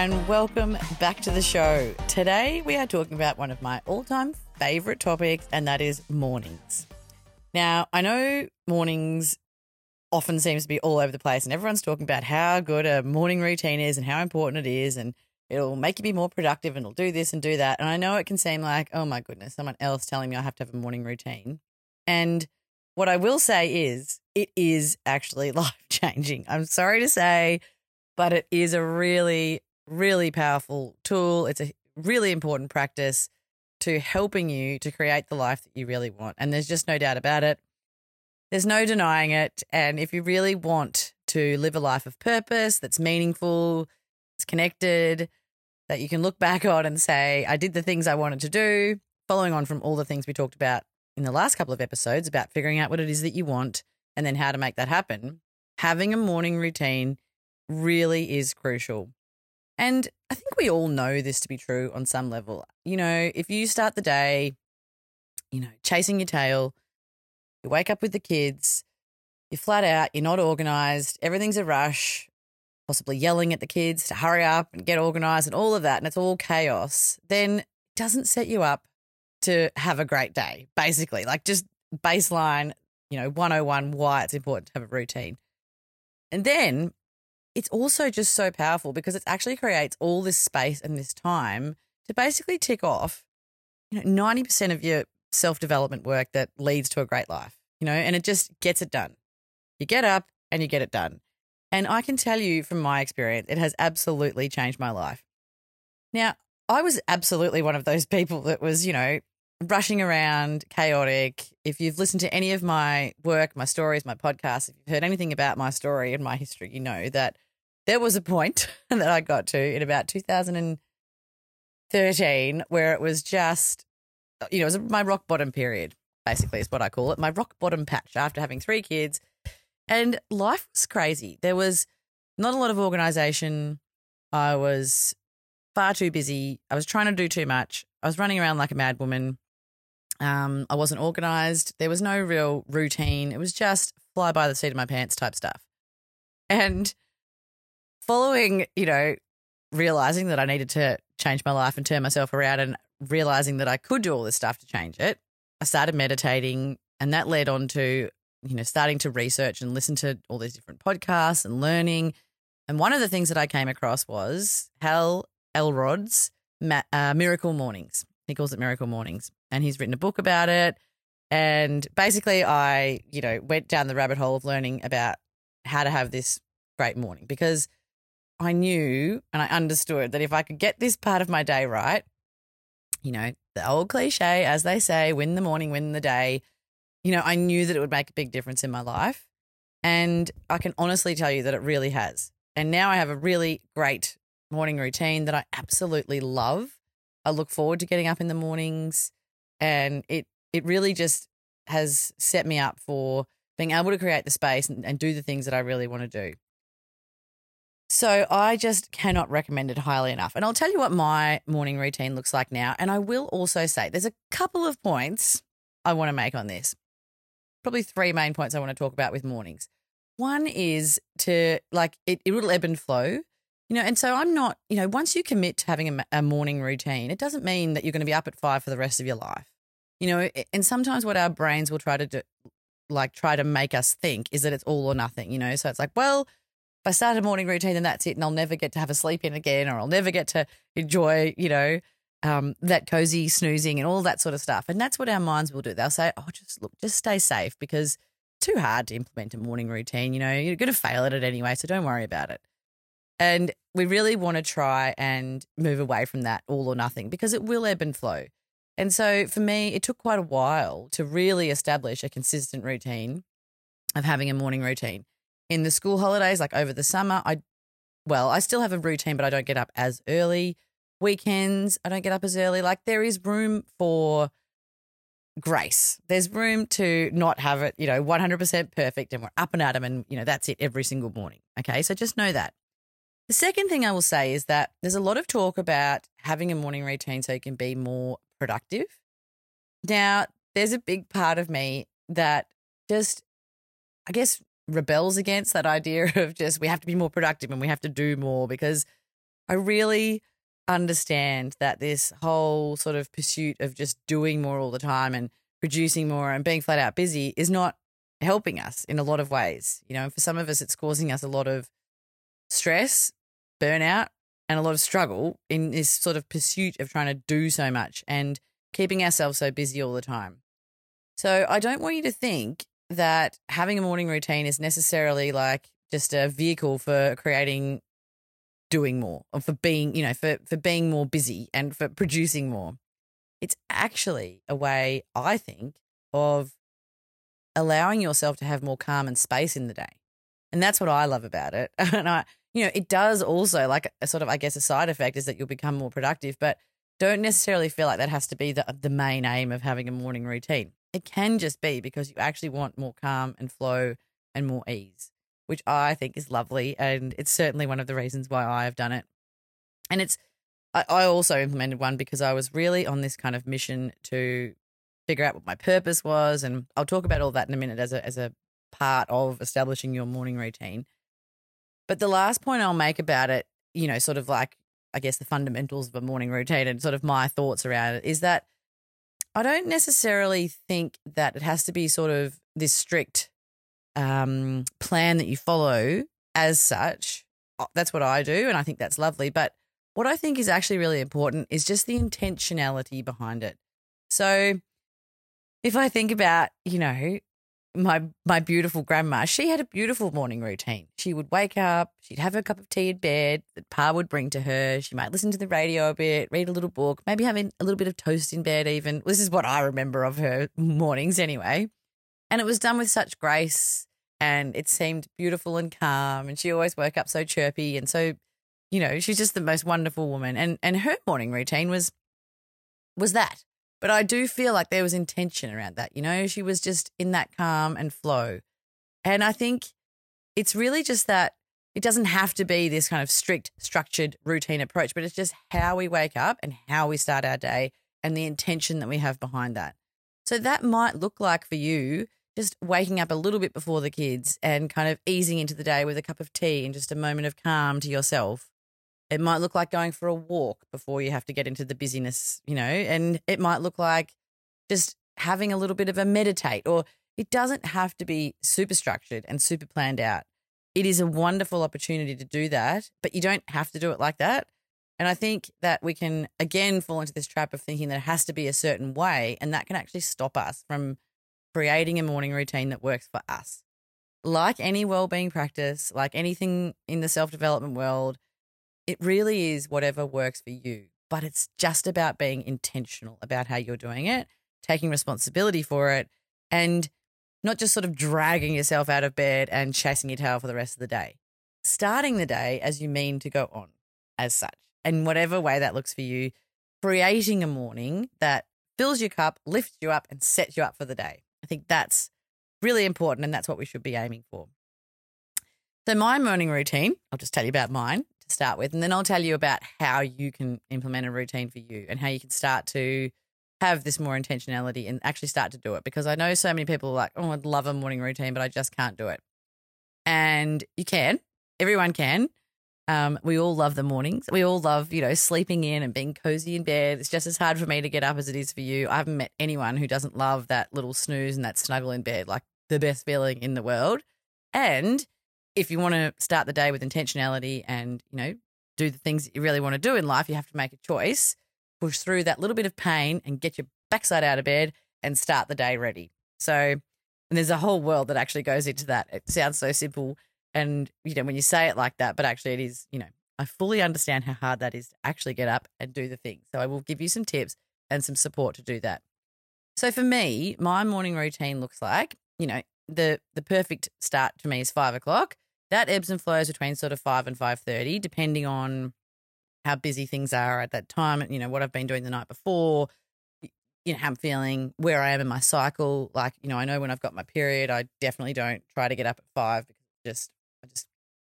and welcome back to the show. Today, we are talking about one of my all time favorite topics, and that is mornings. Now, I know mornings often seems to be all over the place, and everyone's talking about how good a morning routine is and how important it is, and it'll make you be more productive and it'll do this and do that. And I know it can seem like, oh my goodness, someone else telling me I have to have a morning routine. And what I will say is, it is actually life changing. I'm sorry to say, but it is a really, really powerful tool. It's a really important practice to helping you to create the life that you really want. And there's just no doubt about it. There's no denying it. And if you really want to live a life of purpose that's meaningful, it's connected, that you can look back on and say, I did the things I wanted to do, following on from all the things we talked about in the last couple of episodes about figuring out what it is that you want and then how to make that happen, having a morning routine really is crucial. And I think we all know this to be true on some level. You know, if you start the day, you know, chasing your tail, you wake up with the kids, you're flat out, you're not organized, everything's a rush, possibly yelling at the kids to hurry up and get organized and all of that, and it's all chaos, then it doesn't set you up to have a great day, basically. Like just baseline, you know, 101 why it's important to have a routine. And then it's also just so powerful because it actually creates all this space and this time to basically tick off, you know, 90% of your self development work that leads to a great life, you know, and it just gets it done. You get up and you get it done. And I can tell you from my experience, it has absolutely changed my life. Now, I was absolutely one of those people that was, you know, rushing around, chaotic. If you've listened to any of my work, my stories, my podcasts, if you've heard anything about my story and my history, you know that there was a point that I got to in about 2013 where it was just, you know, it was my rock bottom period, basically, is what I call it. My rock bottom patch after having three kids. And life was crazy. There was not a lot of organization. I was far too busy. I was trying to do too much. I was running around like a mad woman. Um, I wasn't organized. There was no real routine. It was just fly by the seat of my pants type stuff. And following, you know, realizing that I needed to change my life and turn myself around and realizing that I could do all this stuff to change it, I started meditating and that led on to, you know, starting to research and listen to all these different podcasts and learning. And one of the things that I came across was Hal Elrod's uh, Miracle Mornings. He calls it Miracle Mornings and he's written a book about it. And basically, I, you know, went down the rabbit hole of learning about how to have this great morning because I knew and I understood that if I could get this part of my day right, you know, the old cliche, as they say, win the morning, win the day, you know, I knew that it would make a big difference in my life. And I can honestly tell you that it really has. And now I have a really great morning routine that I absolutely love. I look forward to getting up in the mornings and it it really just has set me up for being able to create the space and, and do the things that I really want to do. So I just cannot recommend it highly enough. And I'll tell you what my morning routine looks like now. And I will also say there's a couple of points I want to make on this. Probably three main points I want to talk about with mornings. One is to like it, it will ebb and flow. You know, and so I'm not, you know, once you commit to having a, a morning routine, it doesn't mean that you're going to be up at five for the rest of your life. You know, and sometimes what our brains will try to do, like try to make us think is that it's all or nothing, you know? So it's like, well, if I start a morning routine, then that's it. And I'll never get to have a sleep in again, or I'll never get to enjoy, you know, um, that cozy snoozing and all that sort of stuff. And that's what our minds will do. They'll say, oh, just look, just stay safe because too hard to implement a morning routine. You know, you're going to fail at it anyway. So don't worry about it. And we really want to try and move away from that all or nothing because it will ebb and flow. And so for me, it took quite a while to really establish a consistent routine of having a morning routine. In the school holidays, like over the summer, I, well, I still have a routine, but I don't get up as early. Weekends, I don't get up as early. Like there is room for grace. There's room to not have it, you know, 100% perfect and we're up and at 'em and, you know, that's it every single morning. Okay. So just know that. The second thing I will say is that there's a lot of talk about having a morning routine so you can be more productive. Now, there's a big part of me that just, I guess, rebels against that idea of just we have to be more productive and we have to do more because I really understand that this whole sort of pursuit of just doing more all the time and producing more and being flat out busy is not helping us in a lot of ways. You know, for some of us, it's causing us a lot of stress, burnout, and a lot of struggle in this sort of pursuit of trying to do so much and keeping ourselves so busy all the time. So I don't want you to think that having a morning routine is necessarily like just a vehicle for creating doing more or for being, you know, for, for being more busy and for producing more. It's actually a way, I think, of allowing yourself to have more calm and space in the day. And that's what I love about it. And I, you know, it does also like a sort of, I guess, a side effect is that you'll become more productive, but don't necessarily feel like that has to be the, the main aim of having a morning routine. It can just be because you actually want more calm and flow and more ease, which I think is lovely. And it's certainly one of the reasons why I have done it. And it's, I, I also implemented one because I was really on this kind of mission to figure out what my purpose was. And I'll talk about all that in a minute as a, as a part of establishing your morning routine. But the last point I'll make about it, you know, sort of like, I guess, the fundamentals of a morning routine and sort of my thoughts around it is that I don't necessarily think that it has to be sort of this strict um, plan that you follow as such. Uh, that's what I do. And I think that's lovely. But what I think is actually really important is just the intentionality behind it. So if I think about, you know, my my beautiful grandma, she had a beautiful morning routine. She would wake up, she'd have her cup of tea in bed that Pa would bring to her. She might listen to the radio a bit, read a little book, maybe having a little bit of toast in bed even. This is what I remember of her mornings anyway. And it was done with such grace and it seemed beautiful and calm and she always woke up so chirpy and so you know, she's just the most wonderful woman and and her morning routine was was that but I do feel like there was intention around that. You know, she was just in that calm and flow. And I think it's really just that it doesn't have to be this kind of strict, structured, routine approach, but it's just how we wake up and how we start our day and the intention that we have behind that. So that might look like for you just waking up a little bit before the kids and kind of easing into the day with a cup of tea and just a moment of calm to yourself. It might look like going for a walk before you have to get into the busyness, you know, and it might look like just having a little bit of a meditate, or it doesn't have to be super structured and super planned out. It is a wonderful opportunity to do that, but you don't have to do it like that. And I think that we can again fall into this trap of thinking that it has to be a certain way, and that can actually stop us from creating a morning routine that works for us. Like any well-being practice, like anything in the self-development world, it really is whatever works for you, but it's just about being intentional about how you're doing it, taking responsibility for it, and not just sort of dragging yourself out of bed and chasing your tail for the rest of the day. Starting the day as you mean to go on, as such, and whatever way that looks for you, creating a morning that fills your cup, lifts you up, and sets you up for the day. I think that's really important, and that's what we should be aiming for. So, my morning routine, I'll just tell you about mine, start with. And then I'll tell you about how you can implement a routine for you and how you can start to have this more intentionality and actually start to do it. Because I know so many people are like, oh, I'd love a morning routine, but I just can't do it. And you can, everyone can. Um, we all love the mornings. We all love, you know, sleeping in and being cozy in bed. It's just as hard for me to get up as it is for you. I haven't met anyone who doesn't love that little snooze and that snuggle in bed, like the best feeling in the world. And if you want to start the day with intentionality and, you know, do the things that you really want to do in life, you have to make a choice, push through that little bit of pain and get your backside out of bed and start the day ready. So, and there's a whole world that actually goes into that. It sounds so simple. And, you know, when you say it like that, but actually it is, you know, I fully understand how hard that is to actually get up and do the thing. So I will give you some tips and some support to do that. So for me, my morning routine looks like, you know, the the perfect start to me is five o'clock. That ebbs and flows between sort of five and five thirty, depending on how busy things are at that time. You know what I've been doing the night before. You know how I'm feeling, where I am in my cycle. Like you know, I know when I've got my period, I definitely don't try to get up at five because just I just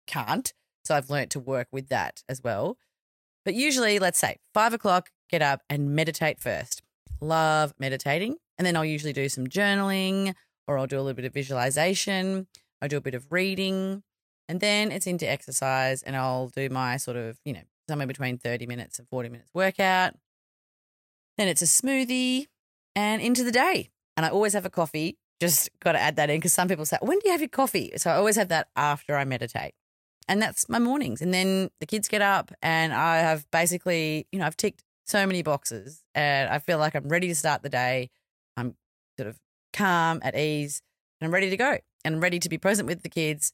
can't. So I've learnt to work with that as well. But usually, let's say five o'clock, get up and meditate first. Love meditating. And then I'll usually do some journaling or I'll do a little bit of visualization, I'll do a bit of reading, and then it's into exercise and I'll do my sort of, you know, somewhere between 30 minutes and 40 minutes workout. Then it's a smoothie and into the day. And I always have a coffee. Just got to add that in because some people say, when do you have your coffee? So I always have that after I meditate. And that's my mornings. And then the kids get up and I have basically, you know, I've ticked so many boxes and I feel like I'm ready to start the day. I'm sort of calm, at ease, and I'm ready to go and ready to be present with the kids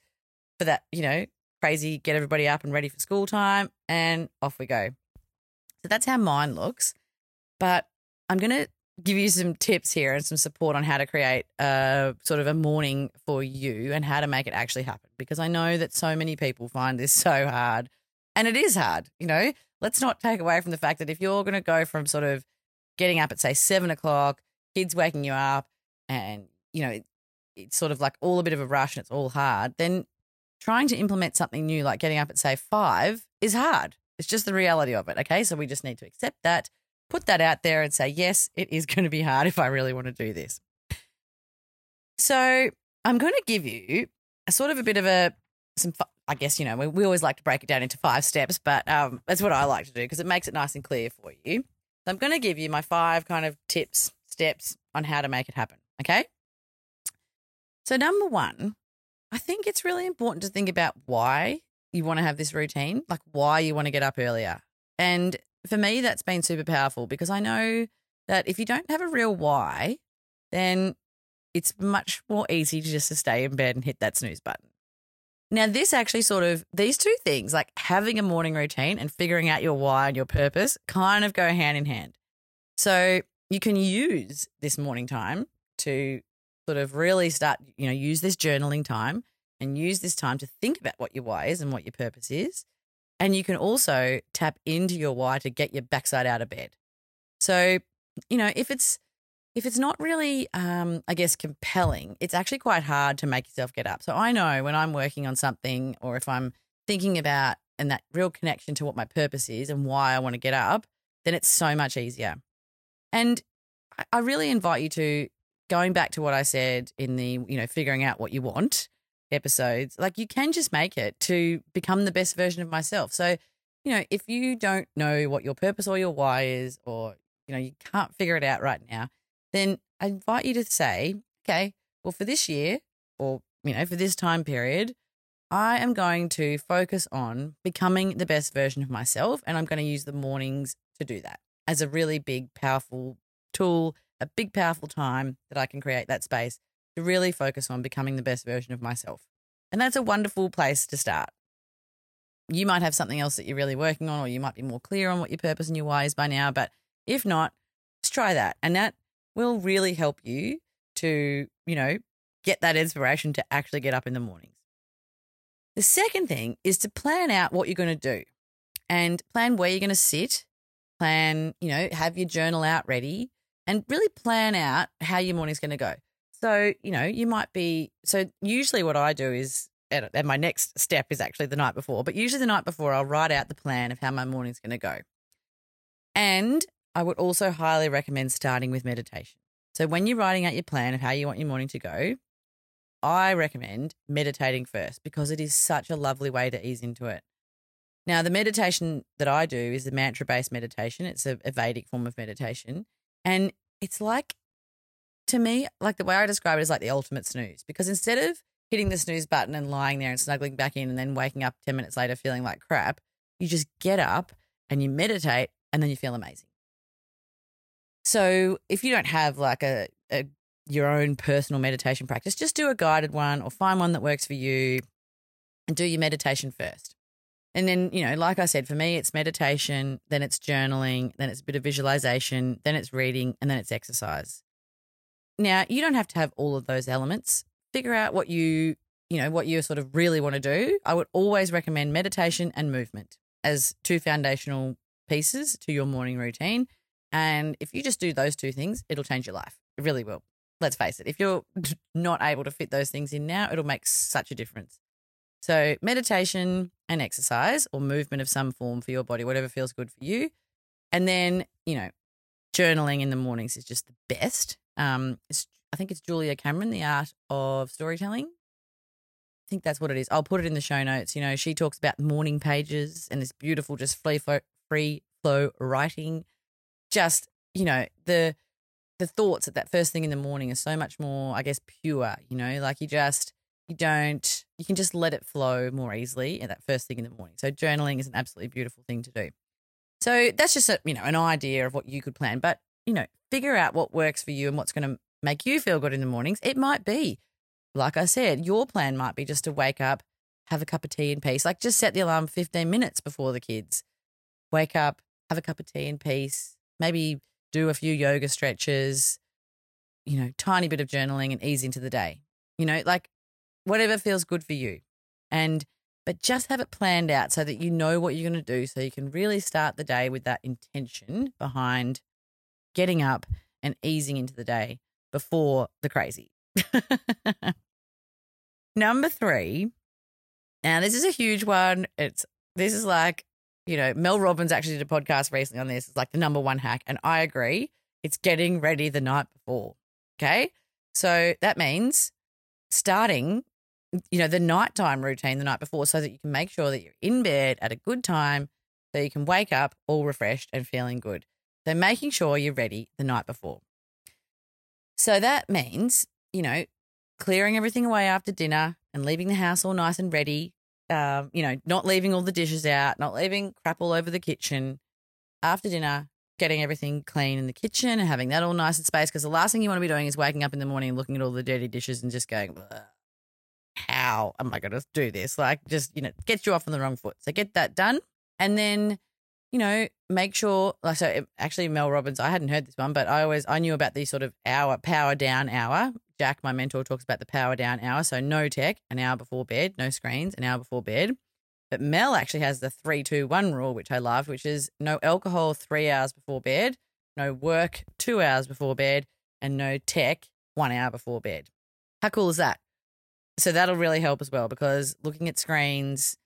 for that, you know, crazy, get everybody up and ready for school time, and off we go. So that's how mine looks. But I'm going to give you some tips here and some support on how to create a sort of a morning for you and how to make it actually happen because I know that so many people find this so hard and it is hard, you know. Let's not take away from the fact that if you're going to go from sort of getting up at say seven o'clock, kids waking you up, and you know it's sort of like all a bit of a rush and it's all hard, then trying to implement something new like getting up at say five is hard. It's just the reality of it. Okay. So we just need to accept that, put that out there and say, yes, it is going to be hard if I really want to do this. So I'm going to give you a sort of a bit of a, some, I guess, you know, we, we always like to break it down into five steps, but um, that's what I like to do because it makes it nice and clear for you. So I'm going to give you my five kind of tips, steps on how to make it happen. Okay. So, number one, I think it's really important to think about why you want to have this routine, like why you want to get up earlier. And for me, that's been super powerful because I know that if you don't have a real why, then it's much more easy to just to stay in bed and hit that snooze button. Now, this actually sort of, these two things, like having a morning routine and figuring out your why and your purpose, kind of go hand in hand. So you can use this morning time to sort of really start, you know, use this journaling time and use this time to think about what your why is and what your purpose is. And you can also tap into your why to get your backside out of bed. So, you know, if it's if it's not really um, I guess compelling, it's actually quite hard to make yourself get up. So I know when I'm working on something or if I'm thinking about and that real connection to what my purpose is and why I want to get up, then it's so much easier. And I really invite you to going back to what I said in the, you know, figuring out what you want episodes, like you can just make it to become the best version of myself. So, you know, if you don't know what your purpose or your why is, or, you know, you can't figure it out right now, then I invite you to say, okay, well, for this year or, you know, for this time period, I am going to focus on becoming the best version of myself. And I'm going to use the mornings to do that as a really big, powerful tool a big, powerful time that I can create that space to really focus on becoming the best version of myself. And that's a wonderful place to start. You might have something else that you're really working on, or you might be more clear on what your purpose and your why is by now. But if not, let's try that. And that will really help you to, you know, get that inspiration to actually get up in the mornings. The second thing is to plan out what you're going to do and plan where you're going to sit, plan, you know, have your journal out ready, and really plan out how your morning's going to go. So, you know, you might be, so usually what I do is, and my next step is actually the night before, but usually the night before I'll write out the plan of how my morning's going to go. And I would also highly recommend starting with meditation. So when you're writing out your plan of how you want your morning to go, I recommend meditating first because it is such a lovely way to ease into it. Now, the meditation that I do is a mantra based meditation. It's a, a Vedic form of meditation. And it's like, to me, like the way I describe it is like the ultimate snooze because instead of hitting the snooze button and lying there and snuggling back in and then waking up 10 minutes later feeling like crap, you just get up and you meditate and then you feel amazing. So if you don't have like a, a your own personal meditation practice, just do a guided one or find one that works for you and do your meditation first. And then, you know, like I said, for me, it's meditation, then it's journaling, then it's a bit of visualization, then it's reading, and then it's exercise. Now, you don't have to have all of those elements. Figure out what you, you know, what you sort of really want to do. I would always recommend meditation and movement as two foundational pieces to your morning routine. And if you just do those two things, it'll change your life. It really will. Let's face it. If you're not able to fit those things in now, it'll make such a difference. So, meditation and exercise or movement of some form for your body, whatever feels good for you. And then, you know, journaling in the mornings is just the best. Um, I think it's Julia Cameron, The Art of Storytelling. I think that's what it is. I'll put it in the show notes. You know, she talks about morning pages and this beautiful, just free flow, free flow writing. Just you know the the thoughts at that first thing in the morning are so much more, I guess, pure. You know, like you just you don't you can just let it flow more easily at that first thing in the morning. So journaling is an absolutely beautiful thing to do. So that's just a, you know an idea of what you could plan, but you know figure out what works for you and what's going to make you feel good in the mornings. It might be, like I said, your plan might be just to wake up, have a cup of tea in peace. Like just set the alarm 15 minutes before the kids. Wake up, have a cup of tea in peace. Maybe do a few yoga stretches, you know, tiny bit of journaling and ease into the day. You know, like whatever feels good for you. And but just have it planned out so that you know what you're going to do so you can really start the day with that intention behind getting up and easing into the day before the crazy. Number 3. Now this is a huge one. It's this is like, you know, Mel Robbins actually did a podcast recently on this. It's like the number one hack and I agree. It's getting ready the night before. Okay? So that means starting you know, the nighttime routine the night before so that you can make sure that you're in bed at a good time so you can wake up all refreshed and feeling good. So making sure you're ready the night before. So that means, you know, clearing everything away after dinner and leaving the house all nice and ready. Um, you know, not leaving all the dishes out, not leaving crap all over the kitchen. After dinner, getting everything clean in the kitchen and having that all nice and space. Because the last thing you want to be doing is waking up in the morning and looking at all the dirty dishes and just going, how am I going to do this? Like, just, you know, gets you off on the wrong foot. So get that done. And then, you know, make sure, like, so actually, Mel Robbins, I hadn't heard this one, but I always, I knew about the sort of hour, power down hour. Jack, my mentor, talks about the power down hour. So no tech, an hour before bed, no screens, an hour before bed. But Mel actually has the three, two, one rule, which I love, which is no alcohol three hours before bed, no work two hours before bed, and no tech one hour before bed. How cool is that? So that'll really help as well because looking at screens,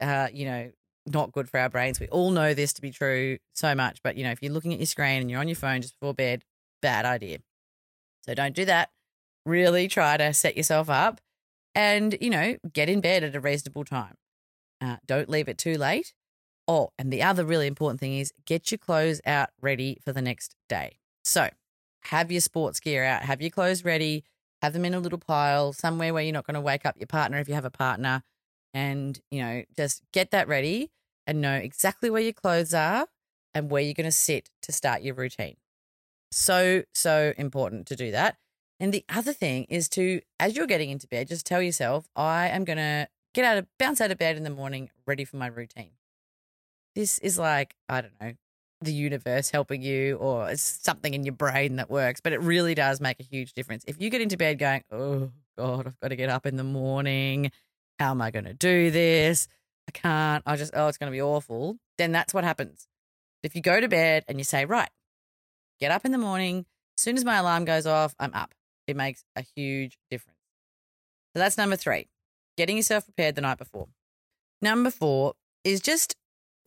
uh, you know, not good for our brains. We all know this to be true so much, but you know, if you're looking at your screen and you're on your phone just before bed, bad idea. So don't do that. Really try to set yourself up and, you know, get in bed at a reasonable time. Uh, don't leave it too late. Oh, and the other really important thing is get your clothes out ready for the next day. So have your sports gear out, have your clothes ready, have them in a little pile somewhere where you're not going to wake up your partner if you have a partner and you know just get that ready and know exactly where your clothes are and where you're going to sit to start your routine. So so important to do that. And the other thing is to as you're getting into bed just tell yourself i am going to get out of bounce out of bed in the morning ready for my routine. This is like i don't know the universe helping you or it's something in your brain that works, but it really does make a huge difference. If you get into bed going, oh God, I've got to get up in the morning. How am I going to do this? I can't. I just, oh, it's going to be awful. Then that's what happens. If you go to bed and you say, right, get up in the morning, as soon as my alarm goes off, I'm up. It makes a huge difference. So that's number three, getting yourself prepared the night before. Number four is just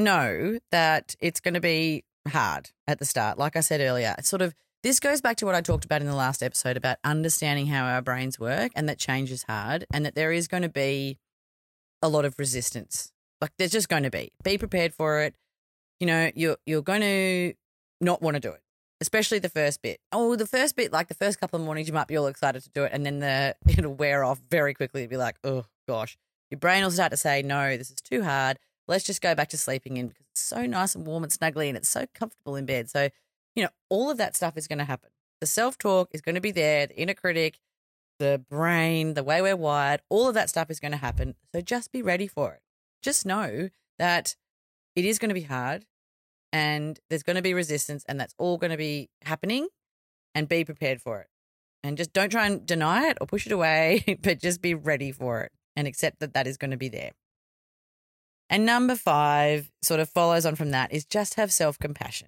know that it's going to be hard at the start. Like I said earlier, it's sort of this goes back to what I talked about in the last episode about understanding how our brains work and that change is hard and that there is going to be a lot of resistance. Like there's just going to be. Be prepared for it. You know, you're you're going to not want to do it. Especially the first bit. Oh, the first bit, like the first couple of mornings, you might be all excited to do it, and then the it'll wear off very quickly. It'll be like, oh gosh, your brain will start to say, no, this is too hard let's just go back to sleeping in because it's so nice and warm and snuggly and it's so comfortable in bed. So, you know, all of that stuff is going to happen. The self talk is going to be there, the inner critic, the brain, the way we're wired, all of that stuff is going to happen. So just be ready for it. Just know that it is going to be hard and there's going to be resistance and that's all going to be happening and be prepared for it. And just don't try and deny it or push it away, but just be ready for it and accept that that is going to be there. And number five sort of follows on from that is just have self compassion.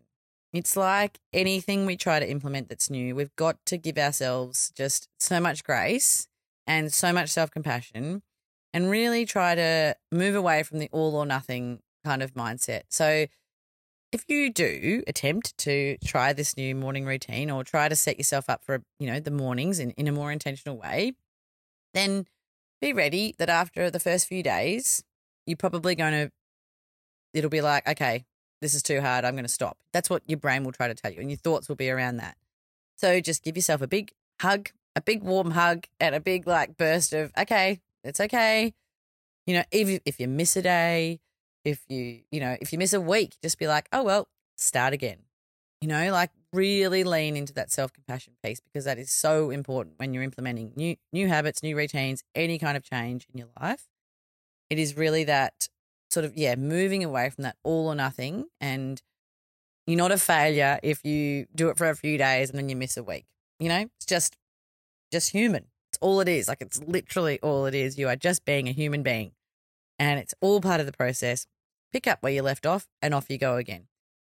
It's like anything we try to implement that's new, we've got to give ourselves just so much grace and so much self compassion and really try to move away from the all or nothing kind of mindset. So, if you do attempt to try this new morning routine or try to set yourself up for, you know, the mornings in, in a more intentional way, then be ready that after the first few days, you're probably going to, it'll be like, okay, this is too hard. I'm going to stop. That's what your brain will try to tell you, and your thoughts will be around that. So just give yourself a big hug, a big warm hug, and a big like burst of, okay, it's okay. You know, if if you miss a day, if you you know if you miss a week, just be like, oh well, start again. You know, like really lean into that self compassion piece because that is so important when you're implementing new new habits, new routines, any kind of change in your life. It is really that sort of yeah, moving away from that all or nothing and you're not a failure if you do it for a few days and then you miss a week. You know, it's just just human. It's all it is. Like it's literally all it is. You are just being a human being. And it's all part of the process. Pick up where you left off and off you go again.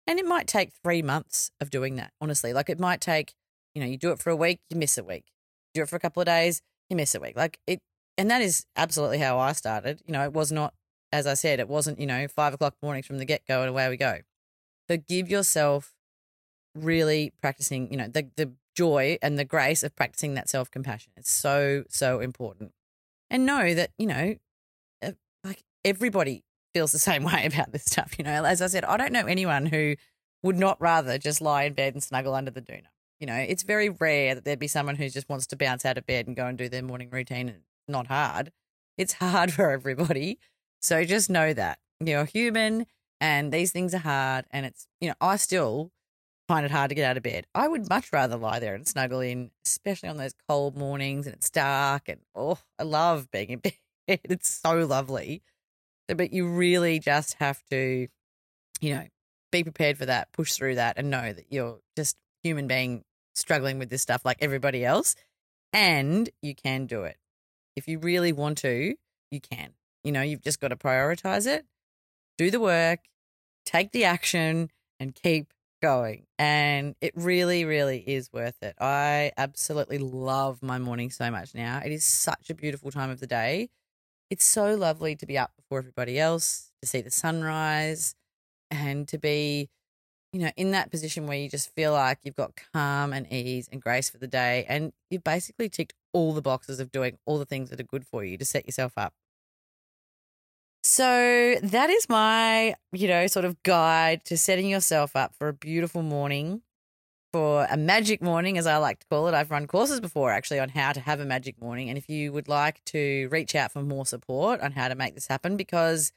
And it might take three months of doing that, honestly. Like it might take, you know, you do it for a week, you miss a week. do it for a couple of days, you miss a week. Like it, and that is absolutely how I started. You know, it was not, as I said, it wasn't, you know, five o'clock mornings from the get go and away we go. So give yourself really practicing, you know, the, the joy and the grace of practicing that self compassion. It's so, so important. And know that, you know, like everybody feels the same way about this stuff. You know, as I said, I don't know anyone who would not rather just lie in bed and snuggle under the doona. You know, it's very rare that there'd be someone who just wants to bounce out of bed and go and do their morning routine. And not hard. It's hard for everybody. So just know that you're human and these things are hard. And it's, you know, I still find it hard to get out of bed. I would much rather lie there and snuggle in, especially on those cold mornings and it's dark. And oh, I love being in bed. It's so lovely but you really just have to, you know, be prepared for that, push through that, and know that you're just human being struggling with this stuff like everybody else, and you can do it. If you really want to, you can. You know, you've just got to prioritize it, do the work, take the action, and keep going. And it really, really is worth it. I absolutely love my morning so much now. It is such a beautiful time of the day it's so lovely to be up before everybody else, to see the sunrise, and to be, you know, in that position where you just feel like you've got calm and ease and grace for the day. And you've basically ticked all the boxes of doing all the things that are good for you to set yourself up. So that is my, you know, sort of guide to setting yourself up for a beautiful morning for a magic morning, as I like to call it. I've run courses before actually on how to have a magic morning. And if you would like to reach out for more support on how to make this happen, because,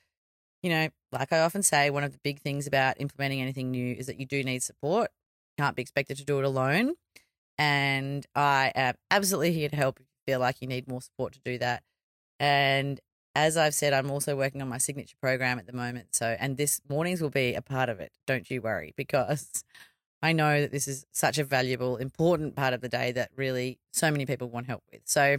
you know, like I often say, one of the big things about implementing anything new is that you do need support. You can't be expected to do it alone. And I am absolutely here to help if you feel like you need more support to do that. And as I've said, I'm also working on my signature program at the moment. So, and this mornings will be a part of it. Don't you worry, because I know that this is such a valuable, important part of the day that really so many people want help with. So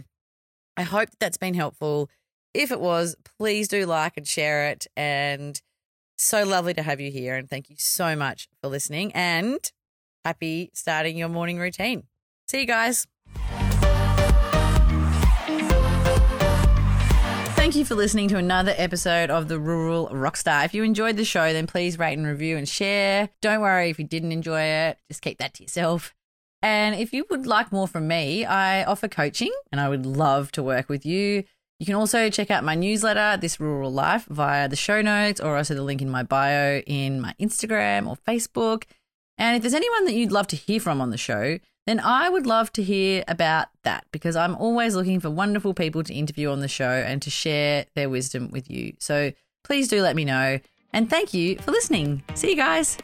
I hope that that's been helpful. If it was, please do like and share it. And so lovely to have you here. And thank you so much for listening and happy starting your morning routine. See you guys. Thank you for listening to another episode of The Rural Rockstar. If you enjoyed the show, then please rate and review and share. Don't worry if you didn't enjoy it, just keep that to yourself. And if you would like more from me, I offer coaching and I would love to work with you. You can also check out my newsletter, This Rural Life, via the show notes or also the link in my bio in my Instagram or Facebook. And if there's anyone that you'd love to hear from on the show, then I would love to hear about that because I'm always looking for wonderful people to interview on the show and to share their wisdom with you. So please do let me know. And thank you for listening. See you guys.